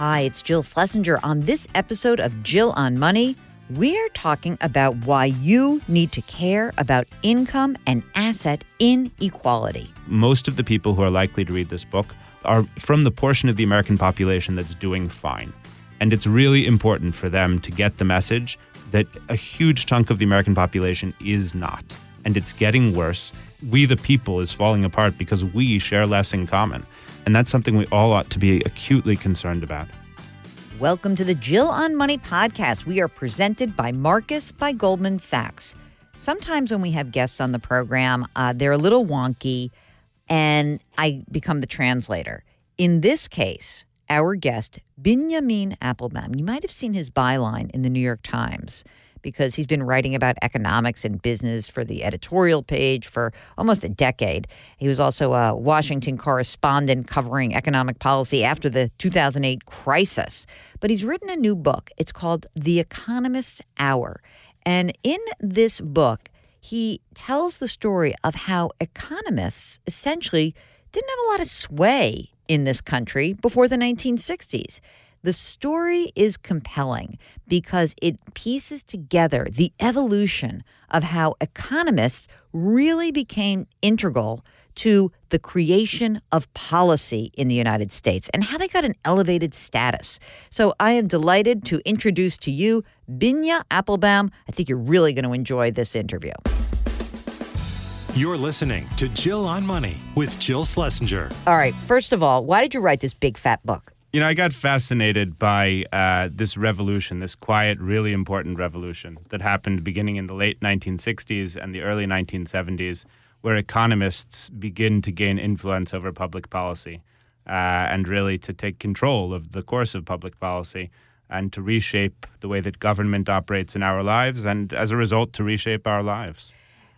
Hi, it's Jill Schlesinger. On this episode of Jill on Money, we're talking about why you need to care about income and asset inequality. Most of the people who are likely to read this book are from the portion of the American population that's doing fine. And it's really important for them to get the message that a huge chunk of the American population is not. And it's getting worse. We, the people, is falling apart because we share less in common. And that's something we all ought to be acutely concerned about. Welcome to the Jill on Money podcast. We are presented by Marcus by Goldman Sachs. Sometimes when we have guests on the program, uh, they're a little wonky and I become the translator. In this case, our guest, Binyamin Appelbaum, you might have seen his byline in the New York Times because he's been writing about economics and business for the editorial page for almost a decade. He was also a Washington mm-hmm. correspondent covering economic policy after the 2008 crisis. But he's written a new book. It's called The Economist's Hour. And in this book, he tells the story of how economists essentially didn't have a lot of sway in this country before the 1960s. The story is compelling because it pieces together the evolution of how economists really became integral to the creation of policy in the United States and how they got an elevated status. So I am delighted to introduce to you Binya Appelbaum. I think you're really going to enjoy this interview. You're listening to Jill on Money with Jill Schlesinger. All right, first of all, why did you write this big fat book? You know, I got fascinated by uh, this revolution, this quiet, really important revolution that happened beginning in the late 1960s and the early 1970s, where economists begin to gain influence over public policy uh, and really to take control of the course of public policy and to reshape the way that government operates in our lives and, as a result, to reshape our lives.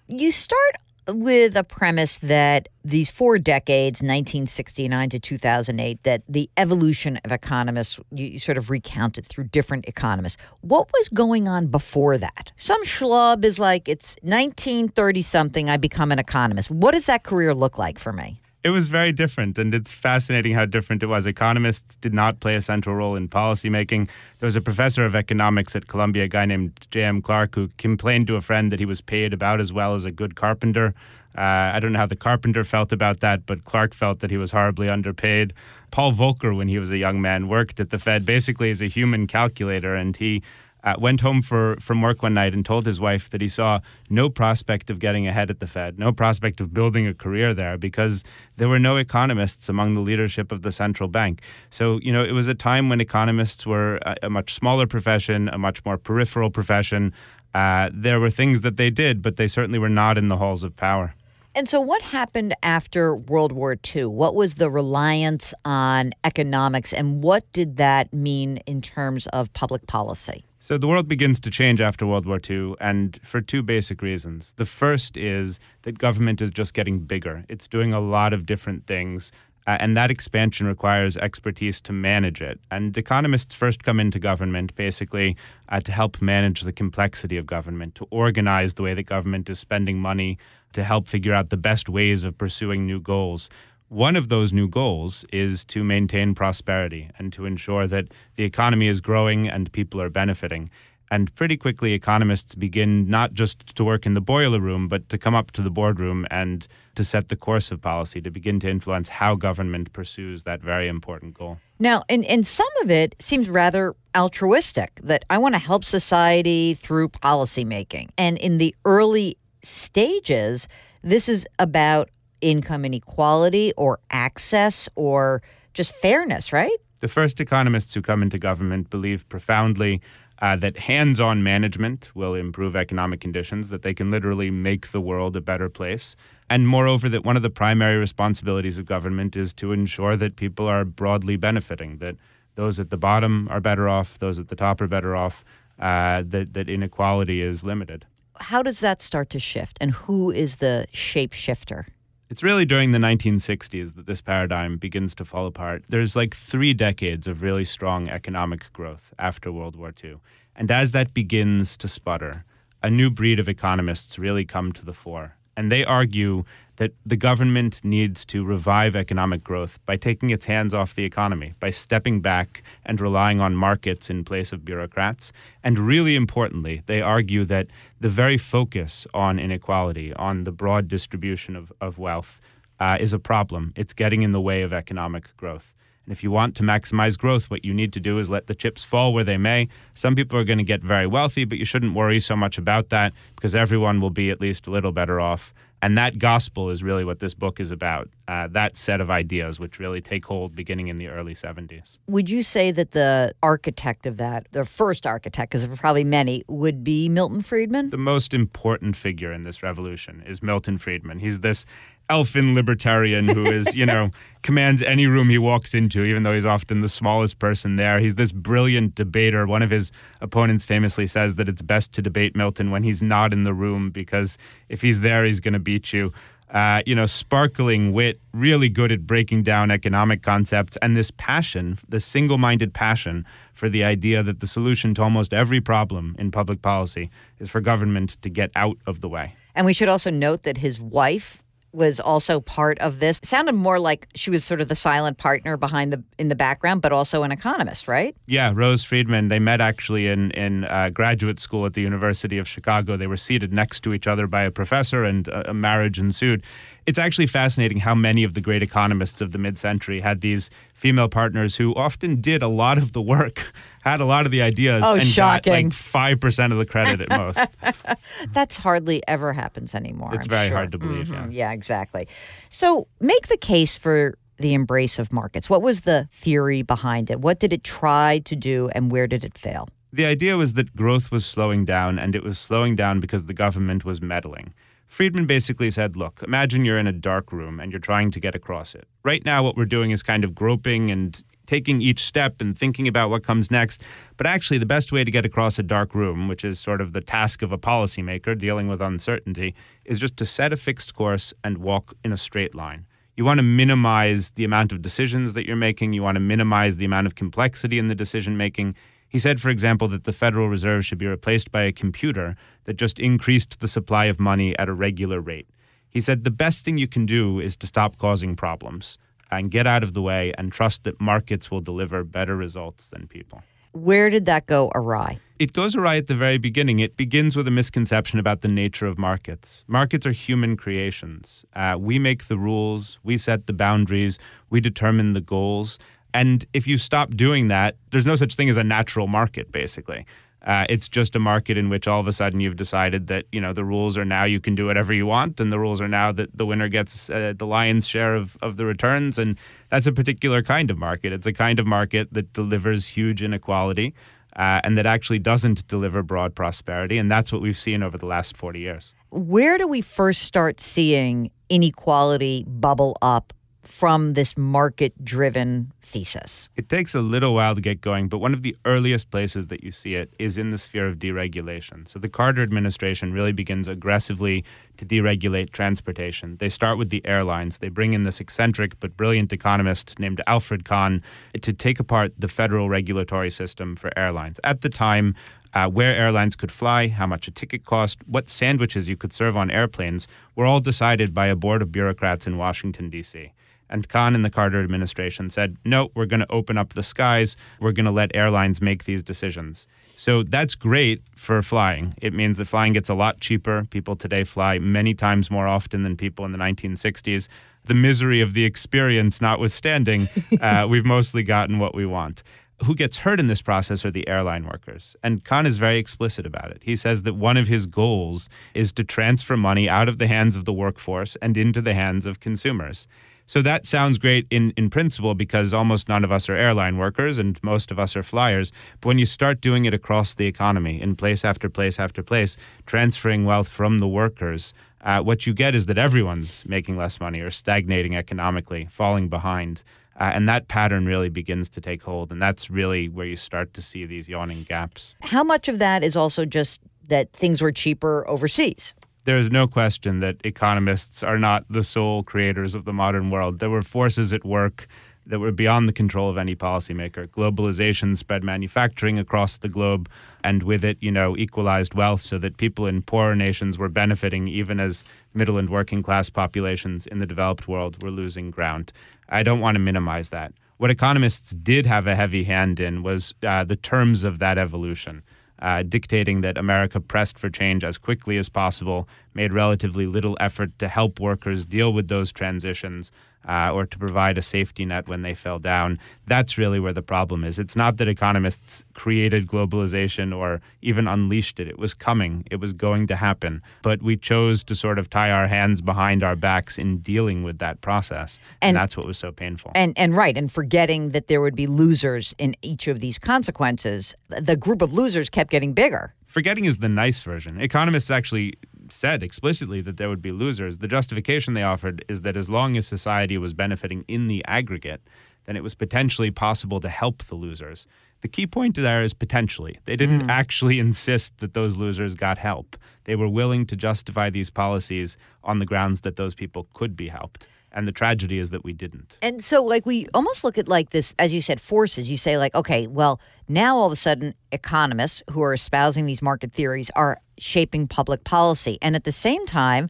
You start with a premise that these four decades 1969 to 2008 that the evolution of economists you sort of recounted through different economists. What was going on before that? Some schlub is like it's 1930 something i become an economist. What does that career look like for me it was very different, and it's fascinating how different it was. Economists did not play a central role in policymaking. There was a professor of economics at Columbia, a guy named J.M. Clark, who complained to a friend that he was paid about as well as a good carpenter. Uh, I don't know how the carpenter felt about that, but Clark felt that he was horribly underpaid. Paul Volcker, when he was a young man, worked at the Fed basically as a human calculator, and he uh, went home for, from work one night and told his wife that he saw no prospect of getting ahead at the Fed, no prospect of building a career there because there were no economists among the leadership of the central bank. So, you know, it was a time when economists were a, a much smaller profession, a much more peripheral profession. Uh, there were things that they did, but they certainly were not in the halls of power. And so, what happened after World War II? What was the reliance on economics, and what did that mean in terms of public policy? So the world begins to change after World War II, and for two basic reasons. The first is that government is just getting bigger, it's doing a lot of different things. Uh, and that expansion requires expertise to manage it. And economists first come into government basically uh, to help manage the complexity of government, to organize the way that government is spending money, to help figure out the best ways of pursuing new goals. One of those new goals is to maintain prosperity and to ensure that the economy is growing and people are benefiting. And pretty quickly, economists begin not just to work in the boiler room, but to come up to the boardroom and to set the course of policy, to begin to influence how government pursues that very important goal. Now, and, and some of it seems rather altruistic that I want to help society through policymaking. And in the early stages, this is about income inequality or access or just fairness, right? The first economists who come into government believe profoundly uh, that hands on management will improve economic conditions, that they can literally make the world a better place. And moreover, that one of the primary responsibilities of government is to ensure that people are broadly benefiting, that those at the bottom are better off, those at the top are better off, uh, that, that inequality is limited. How does that start to shift, and who is the shapeshifter? It's really during the 1960s that this paradigm begins to fall apart. There's like three decades of really strong economic growth after World War II. And as that begins to sputter, a new breed of economists really come to the fore. And they argue that the government needs to revive economic growth by taking its hands off the economy, by stepping back and relying on markets in place of bureaucrats. And really importantly, they argue that the very focus on inequality, on the broad distribution of, of wealth, uh, is a problem. It's getting in the way of economic growth. And if you want to maximize growth, what you need to do is let the chips fall where they may. Some people are going to get very wealthy, but you shouldn't worry so much about that because everyone will be at least a little better off. And that gospel is really what this book is about. Uh, that set of ideas, which really take hold beginning in the early 70s. Would you say that the architect of that, the first architect, because there are probably many, would be Milton Friedman? The most important figure in this revolution is Milton Friedman. He's this elfin libertarian who is, you know, commands any room he walks into, even though he's often the smallest person there. He's this brilliant debater. One of his opponents famously says that it's best to debate Milton when he's not in the room because if he's there, he's going to beat you. Uh, you know, sparkling wit, really good at breaking down economic concepts, and this passion, this single minded passion for the idea that the solution to almost every problem in public policy is for government to get out of the way. And we should also note that his wife was also part of this. It sounded more like she was sort of the silent partner behind the in the background, but also an economist, right? Yeah, Rose Friedman. They met actually in in uh, graduate school at the University of Chicago. They were seated next to each other by a professor, and a marriage ensued. It's actually fascinating how many of the great economists of the mid-century had these female partners who often did a lot of the work, had a lot of the ideas, oh, and shocking. got like five percent of the credit at most. That's hardly ever happens anymore. It's I'm very sure. hard to believe. Mhm. Yeah. Yeah, exactly. So make the case for the embrace of markets. What was the theory behind it? What did it try to do, and where did it fail? The idea was that growth was slowing down, and it was slowing down because the government was meddling. Friedman basically said, Look, imagine you're in a dark room and you're trying to get across it. Right now, what we're doing is kind of groping and taking each step and thinking about what comes next. But actually, the best way to get across a dark room, which is sort of the task of a policymaker dealing with uncertainty, is just to set a fixed course and walk in a straight line. You want to minimize the amount of decisions that you're making. You want to minimize the amount of complexity in the decision making. He said, for example, that the Federal Reserve should be replaced by a computer that just increased the supply of money at a regular rate. He said the best thing you can do is to stop causing problems and get out of the way and trust that markets will deliver better results than people. Where did that go awry? It goes awry at the very beginning. It begins with a misconception about the nature of markets. Markets are human creations. Uh, we make the rules, we set the boundaries, we determine the goals. And if you stop doing that, there's no such thing as a natural market, basically. Uh, it's just a market in which all of a sudden you've decided that you know the rules are now you can do whatever you want, and the rules are now that the winner gets uh, the lion's share of, of the returns, and that's a particular kind of market. It's a kind of market that delivers huge inequality, uh, and that actually doesn't deliver broad prosperity, and that's what we've seen over the last forty years. Where do we first start seeing inequality bubble up from this market driven thesis? It takes a little while to get going, but one of the earliest places that you see it is in the sphere of deregulation. So the Carter administration really begins aggressively to deregulate transportation. They start with the airlines. They bring in this eccentric but brilliant economist named Alfred Kahn to take apart the federal regulatory system for airlines. At the time, uh, where airlines could fly, how much a ticket cost, what sandwiches you could serve on airplanes were all decided by a board of bureaucrats in Washington, D.C. And Kahn and the Carter administration said, no, we're going to open up the skies. We're going to let airlines make these decisions. So that's great for flying. It means that flying gets a lot cheaper. People today fly many times more often than people in the 1960s. The misery of the experience notwithstanding, uh, we've mostly gotten what we want. Who gets hurt in this process are the airline workers. And Kahn is very explicit about it. He says that one of his goals is to transfer money out of the hands of the workforce and into the hands of consumers. So that sounds great in, in principle because almost none of us are airline workers and most of us are flyers. But when you start doing it across the economy, in place after place after place, transferring wealth from the workers, uh, what you get is that everyone's making less money or stagnating economically, falling behind. Uh, and that pattern really begins to take hold. And that's really where you start to see these yawning gaps. How much of that is also just that things were cheaper overseas? There is no question that economists are not the sole creators of the modern world. There were forces at work that were beyond the control of any policymaker. Globalization spread manufacturing across the globe, and with it, you know, equalized wealth so that people in poorer nations were benefiting even as middle and working class populations in the developed world were losing ground. I don't want to minimize that. What economists did have a heavy hand in was uh, the terms of that evolution. Uh, dictating that America pressed for change as quickly as possible, made relatively little effort to help workers deal with those transitions, uh, or to provide a safety net when they fell down. That's really where the problem is. It's not that economists created globalization or even unleashed it. It was coming, it was going to happen. But we chose to sort of tie our hands behind our backs in dealing with that process. And, and that's what was so painful. And, and right, and forgetting that there would be losers in each of these consequences. The group of losers kept getting bigger. Forgetting is the nice version. Economists actually said explicitly that there would be losers. The justification they offered is that as long as society was benefiting in the aggregate, then it was potentially possible to help the losers. The key point there is potentially. They didn't mm. actually insist that those losers got help. They were willing to justify these policies on the grounds that those people could be helped. And the tragedy is that we didn't. And so, like, we almost look at like this, as you said, forces. You say, like, okay, well, now all of a sudden, economists who are espousing these market theories are shaping public policy. And at the same time,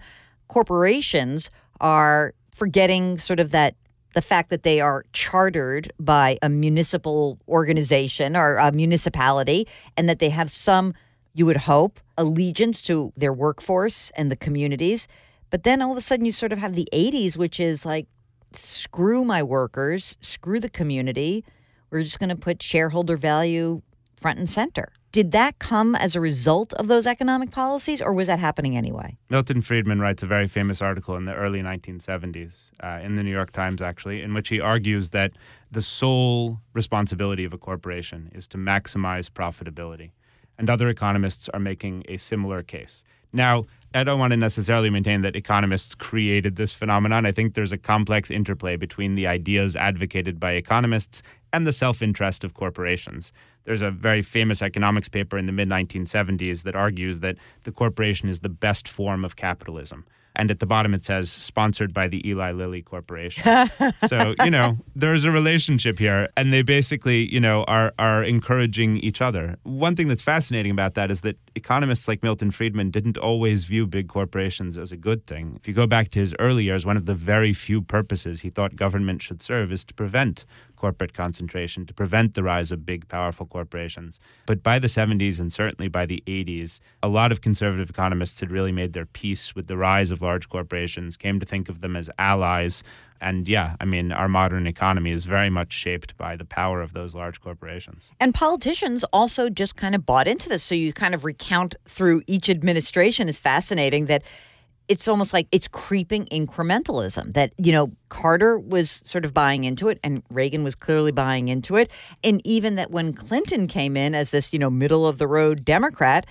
corporations are forgetting sort of that the fact that they are chartered by a municipal organization or a municipality and that they have some, you would hope, allegiance to their workforce and the communities. But then all of a sudden you sort of have the 80s, which is like, screw my workers, screw the community. We're just going to put shareholder value front and center. Did that come as a result of those economic policies, or was that happening anyway? Milton Friedman writes a very famous article in the early 1970s, uh, in the New York Times, actually, in which he argues that the sole responsibility of a corporation is to maximize profitability. And other economists are making a similar case. Now, I don't want to necessarily maintain that economists created this phenomenon. I think there's a complex interplay between the ideas advocated by economists and the self interest of corporations. There's a very famous economics paper in the mid 1970s that argues that the corporation is the best form of capitalism and at the bottom it says sponsored by the Eli Lilly Corporation. so you know there's a relationship here, and they basically you know are are encouraging each other. One thing that's fascinating about that is that economists like Milton Friedman didn't always view big corporations as a good thing. If you go back to his early years, one of the very few purposes he thought government should serve is to prevent corporate concentration to prevent the rise of big, powerful corporations. But by the 70s and certainly by the 80s, a lot of conservative economists had really made their peace with the rise of large corporations, came to think of them as allies. And yeah, I mean, our modern economy is very much shaped by the power of those large corporations. And politicians also just kind of bought into this. So you kind of recount through each administration is fascinating that it's almost like it's creeping incrementalism that you know Carter was sort of buying into it and Reagan was clearly buying into it. And even that when Clinton came in as this you know middle of the road democrat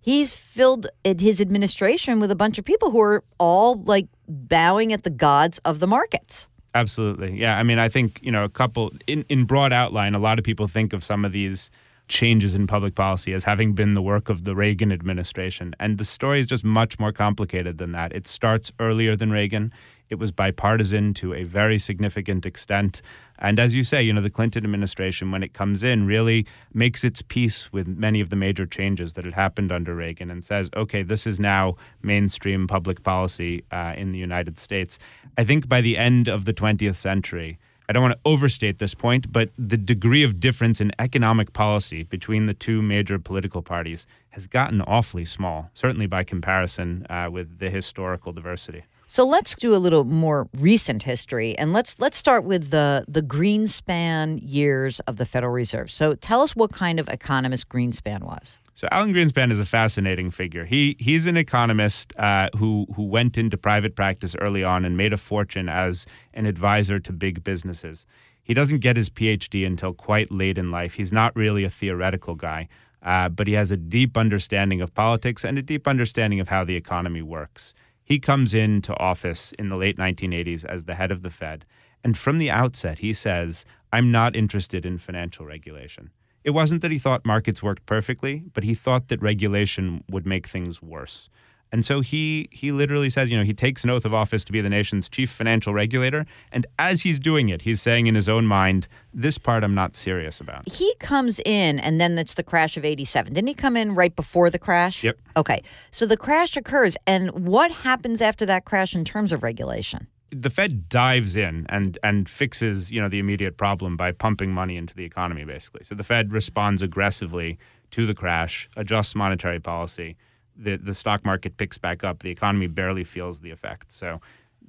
he's filled his administration with a bunch of people who are all like bowing at the gods of the markets. Absolutely. Yeah i mean i think you know a couple in in broad outline a lot of people think of some of these changes in public policy as having been the work of the Reagan administration. And the story is just much more complicated than that. It starts earlier than Reagan. It was bipartisan to a very significant extent. And as you say, you know, the Clinton administration, when it comes in, really makes its peace with many of the major changes that had happened under Reagan and says, okay, this is now mainstream public policy uh, in the United States. I think by the end of the 20th century, I don't want to overstate this point, but the degree of difference in economic policy between the two major political parties has gotten awfully small, certainly by comparison uh, with the historical diversity. So let's do a little more recent history, and let's let's start with the the Greenspan years of the Federal Reserve. So tell us what kind of economist Greenspan was. So Alan Greenspan is a fascinating figure. He he's an economist uh, who who went into private practice early on and made a fortune as an advisor to big businesses. He doesn't get his PhD until quite late in life. He's not really a theoretical guy, uh, but he has a deep understanding of politics and a deep understanding of how the economy works. He comes into office in the late 1980s as the head of the Fed. And from the outset, he says, I'm not interested in financial regulation. It wasn't that he thought markets worked perfectly, but he thought that regulation would make things worse. And so he he literally says, you know, he takes an oath of office to be the nation's chief financial regulator, and as he's doing it, he's saying in his own mind, this part I'm not serious about. He comes in and then it's the crash of 87. Didn't he come in right before the crash? Yep. Okay. So the crash occurs and what happens after that crash in terms of regulation? the Fed dives in and and fixes you know the immediate problem by pumping money into the economy basically. So the Fed responds aggressively to the crash, adjusts monetary policy. The the stock market picks back up. The economy barely feels the effect. So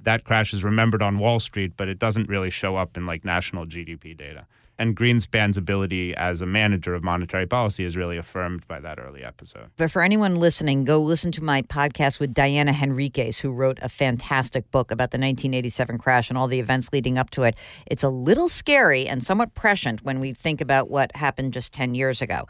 that crash is remembered on Wall Street, but it doesn't really show up in like national GDP data and Greenspan's ability as a manager of monetary policy is really affirmed by that early episode. But for anyone listening, go listen to my podcast with Diana Henriques, who wrote a fantastic book about the 1987 crash and all the events leading up to it. It's a little scary and somewhat prescient when we think about what happened just 10 years ago.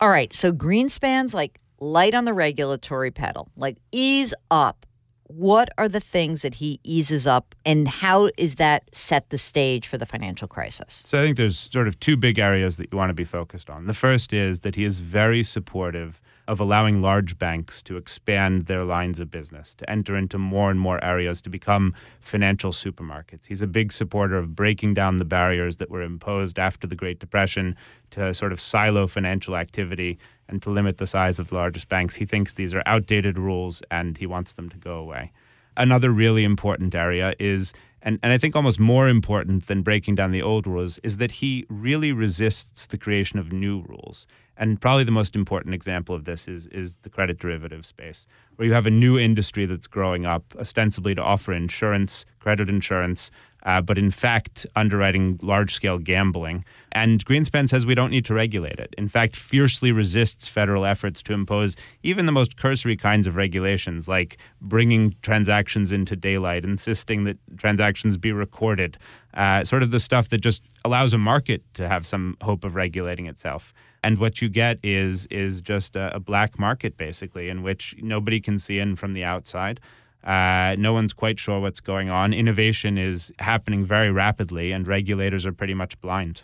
All right, so Greenspan's like light on the regulatory pedal, like ease up what are the things that he eases up and how is that set the stage for the financial crisis? So I think there's sort of two big areas that you want to be focused on. The first is that he is very supportive of allowing large banks to expand their lines of business, to enter into more and more areas, to become financial supermarkets. He's a big supporter of breaking down the barriers that were imposed after the Great Depression to sort of silo financial activity and to limit the size of the largest banks. He thinks these are outdated rules and he wants them to go away. Another really important area is and, and I think almost more important than breaking down the old rules is that he really resists the creation of new rules. And probably the most important example of this is, is the credit derivative space, where you have a new industry that's growing up, ostensibly to offer insurance, credit insurance, uh, but in fact, underwriting large scale gambling. And Greenspan says we don't need to regulate it. In fact, fiercely resists federal efforts to impose even the most cursory kinds of regulations, like bringing transactions into daylight, insisting that transactions be recorded, uh, sort of the stuff that just allows a market to have some hope of regulating itself. And what you get is is just a, a black market, basically, in which nobody can see in from the outside. Uh, no one's quite sure what's going on. Innovation is happening very rapidly, and regulators are pretty much blind.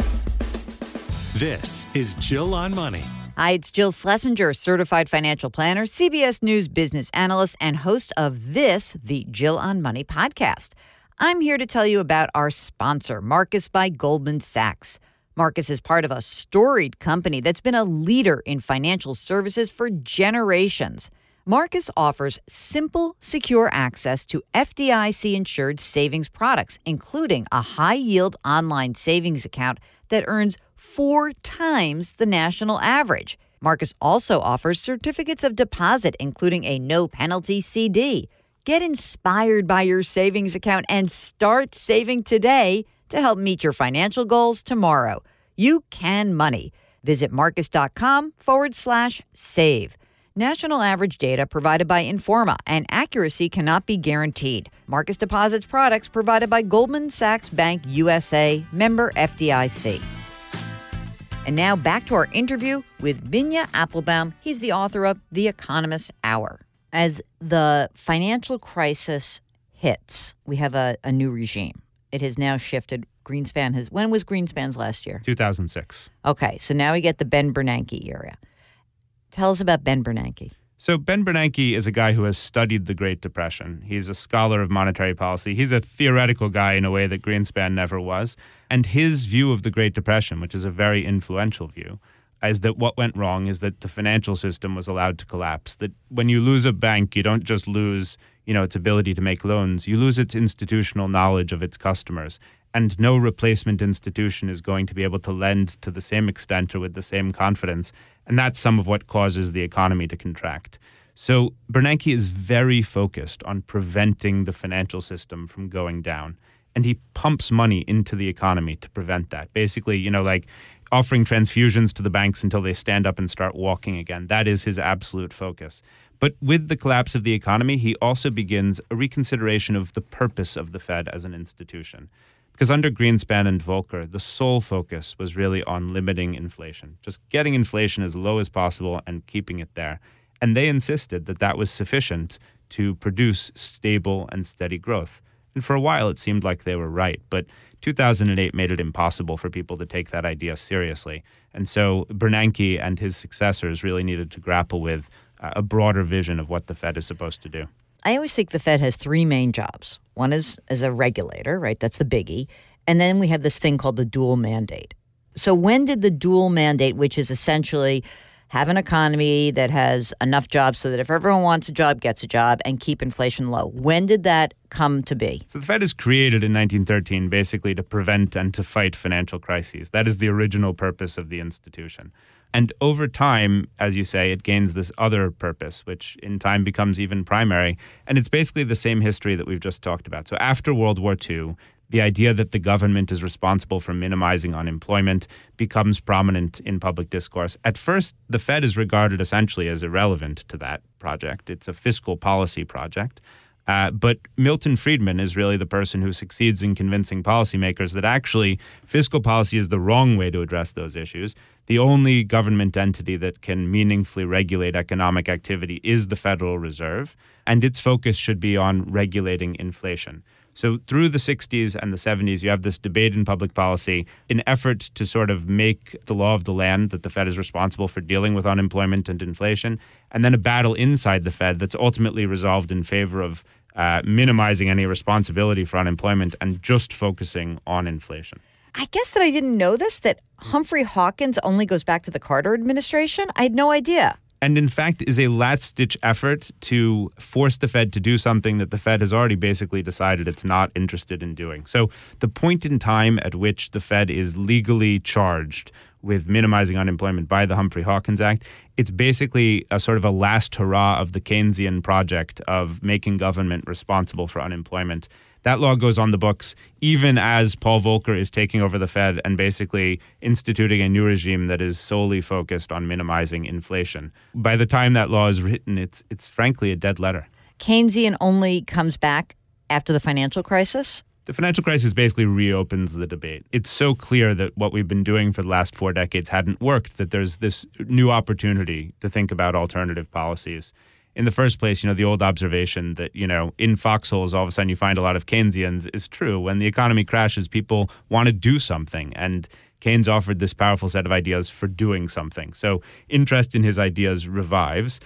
This is Jill on Money. Hi, it's Jill Schlesinger, certified financial planner, CBS News business analyst, and host of this, the Jill on Money podcast. I'm here to tell you about our sponsor, Marcus by Goldman Sachs. Marcus is part of a storied company that's been a leader in financial services for generations. Marcus offers simple, secure access to FDIC insured savings products, including a high yield online savings account that earns four times the national average. Marcus also offers certificates of deposit, including a no penalty CD. Get inspired by your savings account and start saving today to help meet your financial goals tomorrow. You can money. Visit marcus.com forward slash save. National average data provided by Informa and accuracy cannot be guaranteed. Marcus Deposits products provided by Goldman Sachs Bank USA, member FDIC. And now back to our interview with Binya Appelbaum. He's the author of The Economist Hour. As the financial crisis hits, we have a, a new regime. It has now shifted. Greenspan has. When was Greenspan's last year? 2006. Okay, so now we get the Ben Bernanke era. Tell us about Ben Bernanke. So, Ben Bernanke is a guy who has studied the Great Depression. He's a scholar of monetary policy. He's a theoretical guy in a way that Greenspan never was. And his view of the Great Depression, which is a very influential view, is that what went wrong is that the financial system was allowed to collapse. That when you lose a bank, you don't just lose, you know, its ability to make loans, you lose its institutional knowledge of its customers. And no replacement institution is going to be able to lend to the same extent or with the same confidence and that's some of what causes the economy to contract. So Bernanke is very focused on preventing the financial system from going down. And he pumps money into the economy to prevent that. Basically, you know, like offering transfusions to the banks until they stand up and start walking again. That is his absolute focus. But with the collapse of the economy, he also begins a reconsideration of the purpose of the Fed as an institution. Because under Greenspan and Volcker, the sole focus was really on limiting inflation, just getting inflation as low as possible and keeping it there. And they insisted that that was sufficient to produce stable and steady growth. And for a while, it seemed like they were right. But 2008 made it impossible for people to take that idea seriously. And so Bernanke and his successors really needed to grapple with uh, a broader vision of what the Fed is supposed to do. I always think the Fed has three main jobs. One is as a regulator, right? That's the biggie. And then we have this thing called the dual mandate. So when did the dual mandate, which is essentially have an economy that has enough jobs so that if everyone wants a job, gets a job, and keep inflation low. When did that come to be? So the Fed is created in 1913 basically to prevent and to fight financial crises. That is the original purpose of the institution. And over time, as you say, it gains this other purpose, which in time becomes even primary. And it's basically the same history that we've just talked about. So after World War II, the idea that the government is responsible for minimizing unemployment becomes prominent in public discourse. At first, the Fed is regarded essentially as irrelevant to that project. It's a fiscal policy project. Uh, but Milton Friedman is really the person who succeeds in convincing policymakers that actually fiscal policy is the wrong way to address those issues. The only government entity that can meaningfully regulate economic activity is the Federal Reserve, and its focus should be on regulating inflation. So through the 60s and the 70s, you have this debate in public policy in effort to sort of make the law of the land that the Fed is responsible for dealing with unemployment and inflation, and then a battle inside the Fed that's ultimately resolved in favor of uh, minimizing any responsibility for unemployment and just focusing on inflation. I guess that I didn't know this that Humphrey Hawkins only goes back to the Carter administration. I had no idea and in fact is a last ditch effort to force the Fed to do something that the Fed has already basically decided it's not interested in doing. So, the point in time at which the Fed is legally charged with minimizing unemployment by the Humphrey Hawkins Act, it's basically a sort of a last hurrah of the Keynesian project of making government responsible for unemployment that law goes on the books even as Paul Volcker is taking over the Fed and basically instituting a new regime that is solely focused on minimizing inflation. By the time that law is written, it's it's frankly a dead letter. Keynesian only comes back after the financial crisis. The financial crisis basically reopens the debate. It's so clear that what we've been doing for the last four decades hadn't worked, that there's this new opportunity to think about alternative policies in the first place, you know, the old observation that, you know, in foxholes, all of a sudden you find a lot of Keynesians is true. When the economy crashes, people want to do something. And Keynes offered this powerful set of ideas for doing something. So interest in his ideas revives.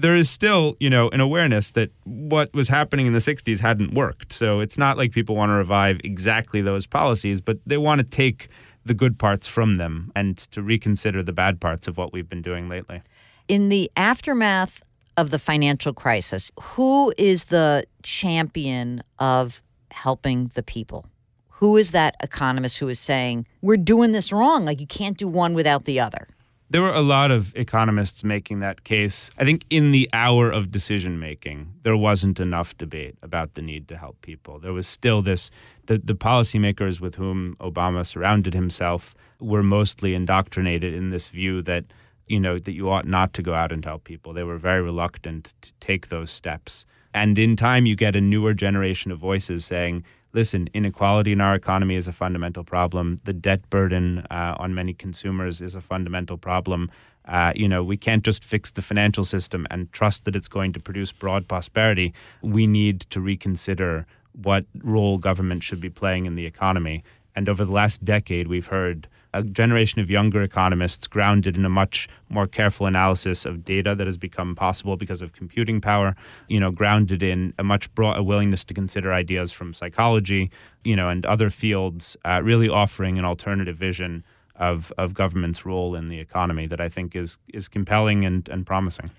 There is still, you know, an awareness that what was happening in the 60s hadn't worked. So it's not like people want to revive exactly those policies, but they want to take the good parts from them and to reconsider the bad parts of what we've been doing lately. In the aftermath of the financial crisis, who is the champion of helping the people? Who is that economist who is saying, we're doing this wrong? Like, you can't do one without the other? There were a lot of economists making that case. I think in the hour of decision making, there wasn't enough debate about the need to help people. There was still this the, the policymakers with whom Obama surrounded himself were mostly indoctrinated in this view that you know, that you ought not to go out and tell people. They were very reluctant to take those steps. And in time, you get a newer generation of voices saying, listen, inequality in our economy is a fundamental problem. The debt burden uh, on many consumers is a fundamental problem. Uh, you know, we can't just fix the financial system and trust that it's going to produce broad prosperity. We need to reconsider what role government should be playing in the economy. And over the last decade, we've heard a generation of younger economists grounded in a much more careful analysis of data that has become possible because of computing power, you know, grounded in a much broader willingness to consider ideas from psychology, you know, and other fields, uh, really offering an alternative vision of, of government's role in the economy that I think is is compelling and, and promising.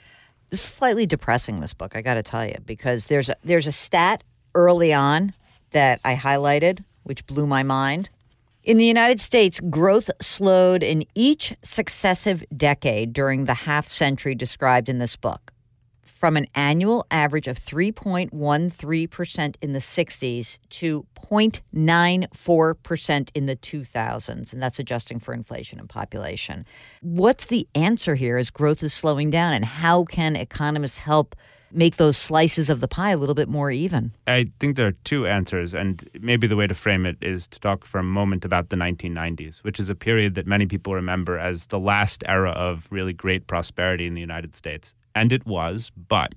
This is slightly depressing, this book, I got to tell you, because there's a, there's a stat early on that I highlighted, which blew my mind. In the United States, growth slowed in each successive decade during the half century described in this book. From an annual average of 3.13% in the 60s to 0.94% in the 2000s, and that's adjusting for inflation and population. What's the answer here as growth is slowing down, and how can economists help make those slices of the pie a little bit more even? I think there are two answers, and maybe the way to frame it is to talk for a moment about the 1990s, which is a period that many people remember as the last era of really great prosperity in the United States. And it was, but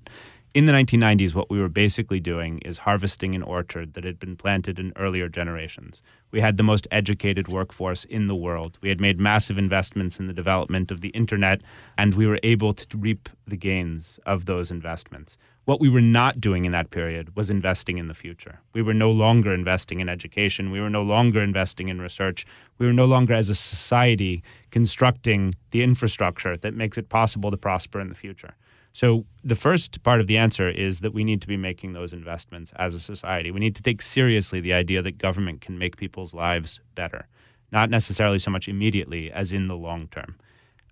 In the 1990s, what we were basically doing is harvesting an orchard that had been planted in earlier generations. We had the most educated workforce in the world. We had made massive investments in the development of the internet, and we were able to reap the gains of those investments. What we were not doing in that period was investing in the future. We were no longer investing in education. We were no longer investing in research. We were no longer, as a society, constructing the infrastructure that makes it possible to prosper in the future. So, the first part of the answer is that we need to be making those investments as a society. We need to take seriously the idea that government can make people's lives better, not necessarily so much immediately as in the long term.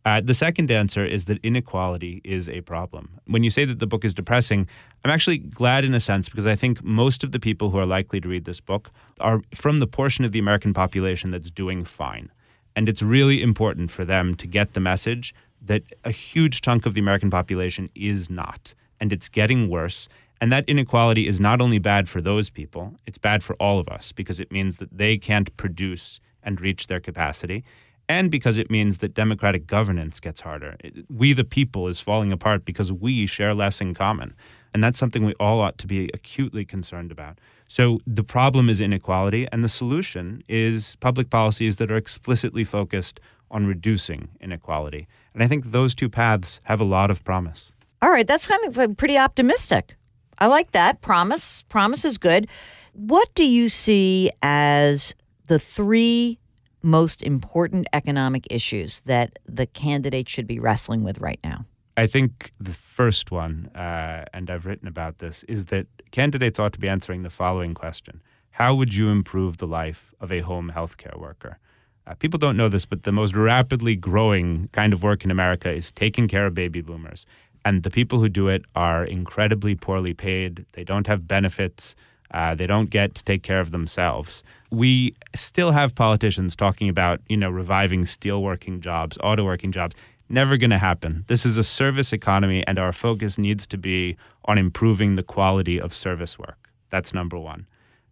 Uh, the second answer is that inequality is a problem. When you say that the book is depressing, I'm actually glad in a sense because I think most of the people who are likely to read this book are from the portion of the American population that's doing fine. And it's really important for them to get the message that a huge chunk of the American population is not, and it's getting worse. And that inequality is not only bad for those people, it's bad for all of us because it means that they can't produce and reach their capacity, and because it means that democratic governance gets harder. We, the people, is falling apart because we share less in common. And that's something we all ought to be acutely concerned about. So the problem is inequality, and the solution is public policies that are explicitly focused on reducing inequality. And I think those two paths have a lot of promise. All right, that's kind of pretty optimistic. I like that. Promise. Promise is good. What do you see as the three most important economic issues that the candidates should be wrestling with right now? I think the first one, uh, and I've written about this, is that candidates ought to be answering the following question How would you improve the life of a home healthcare worker? Uh, people don't know this, but the most rapidly growing kind of work in America is taking care of baby boomers. And the people who do it are incredibly poorly paid. They don't have benefits. Uh, they don't get to take care of themselves. We still have politicians talking about, you know, reviving steelworking jobs, auto working jobs. Never going to happen. This is a service economy, and our focus needs to be on improving the quality of service work. That's number one.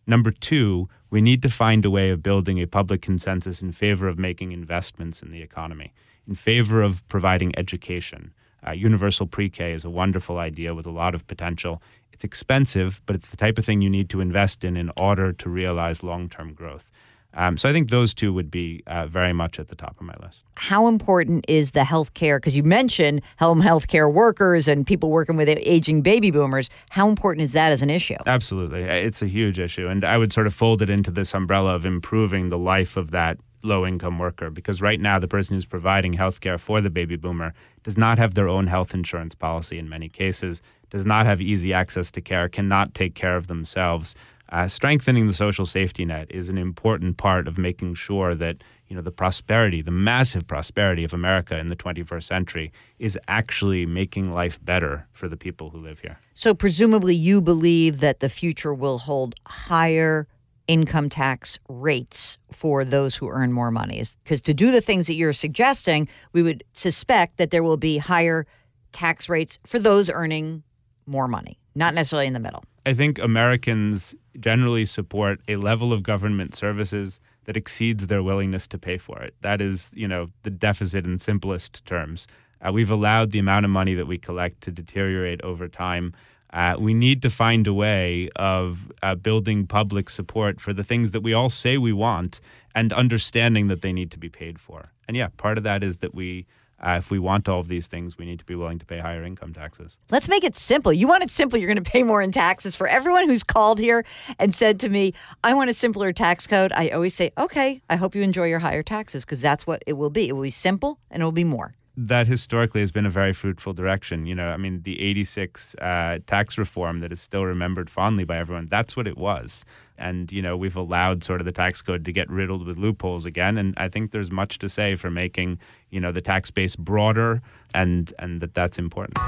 Number two, we need to find a way of building a public consensus in favor of making investments in the economy, in favor of providing education. Uh, universal pre K is a wonderful idea with a lot of potential. It's expensive, but it's the type of thing you need to invest in in order to realize long term growth. Um, so I think those two would be uh, very much at the top of my list. How important is the health care? Because you mentioned home health care workers and people working with aging baby boomers. How important is that as an issue? Absolutely. It's a huge issue. And I would sort of fold it into this umbrella of improving the life of that low income worker because right now the person who's providing health care for the baby boomer does not have their own health insurance policy in many cases, does not have easy access to care, cannot take care of themselves uh, strengthening the social safety net is an important part of making sure that you know the prosperity, the massive prosperity of America in the 21st century is actually making life better for the people who live here. So presumably you believe that the future will hold higher income tax rates for those who earn more money because to do the things that you're suggesting, we would suspect that there will be higher tax rates for those earning more money, not necessarily in the middle. I think Americans generally support a level of government services that exceeds their willingness to pay for it. That is, you know, the deficit in simplest terms. Uh, we've allowed the amount of money that we collect to deteriorate over time. Uh, we need to find a way of uh, building public support for the things that we all say we want and understanding that they need to be paid for. And yeah, part of that is that we uh, if we want all of these things, we need to be willing to pay higher income taxes. Let's make it simple. You want it simple, you're going to pay more in taxes. For everyone who's called here and said to me, I want a simpler tax code, I always say, okay, I hope you enjoy your higher taxes because that's what it will be. It will be simple and it will be more that historically has been a very fruitful direction. You know, I mean, the 86 uh, tax reform that is still remembered fondly by everyone, that's what it was. And, you know, we've allowed sort of the tax code to get riddled with loopholes again. And I think there's much to say for making, you know, the tax base broader and, and that that's important.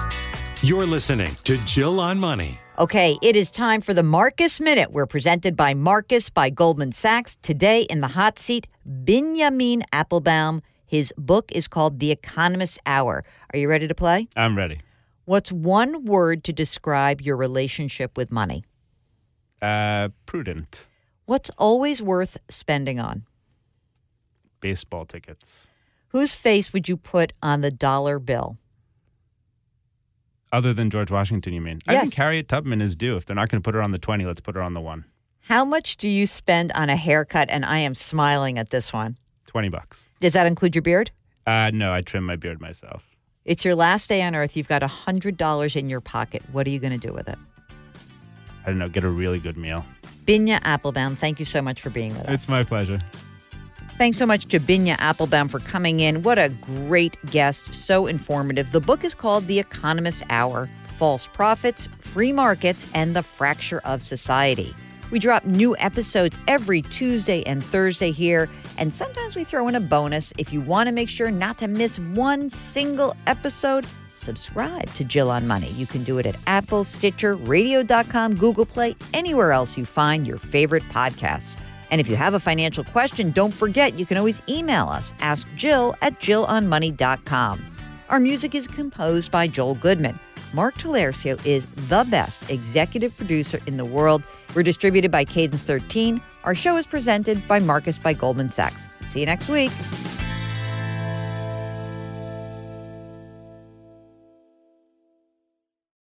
You're listening to Jill on Money. Okay, it is time for the Marcus Minute. We're presented by Marcus by Goldman Sachs. Today in the hot seat, Benjamin Appelbaum his book is called The Economist's Hour. Are you ready to play? I'm ready. What's one word to describe your relationship with money? Uh, prudent. What's always worth spending on? Baseball tickets. Whose face would you put on the dollar bill? Other than George Washington, you mean? I Yes. think Harriet Tubman is due. If they're not going to put her on the 20, let's put her on the one. How much do you spend on a haircut? And I am smiling at this one. 20 bucks. Does that include your beard? Uh, no, I trim my beard myself. It's your last day on earth. You've got a $100 in your pocket. What are you going to do with it? I don't know, get a really good meal. Binya Appelbaum, thank you so much for being with us. It's my pleasure. Thanks so much to Binya Appelbaum for coming in. What a great guest, so informative. The book is called The Economist's Hour False Prophets, Free Markets, and the Fracture of Society. We drop new episodes every Tuesday and Thursday here, and sometimes we throw in a bonus. If you want to make sure not to miss one single episode, subscribe to Jill on Money. You can do it at Apple, Stitcher, Radio.com, Google Play, anywhere else you find your favorite podcasts. And if you have a financial question, don't forget you can always email us. Ask Jill at JillOnMoney.com. Our music is composed by Joel Goodman. Mark Talercio is the best executive producer in the world. We're distributed by Cadence 13. Our show is presented by Marcus by Goldman Sachs. See you next week.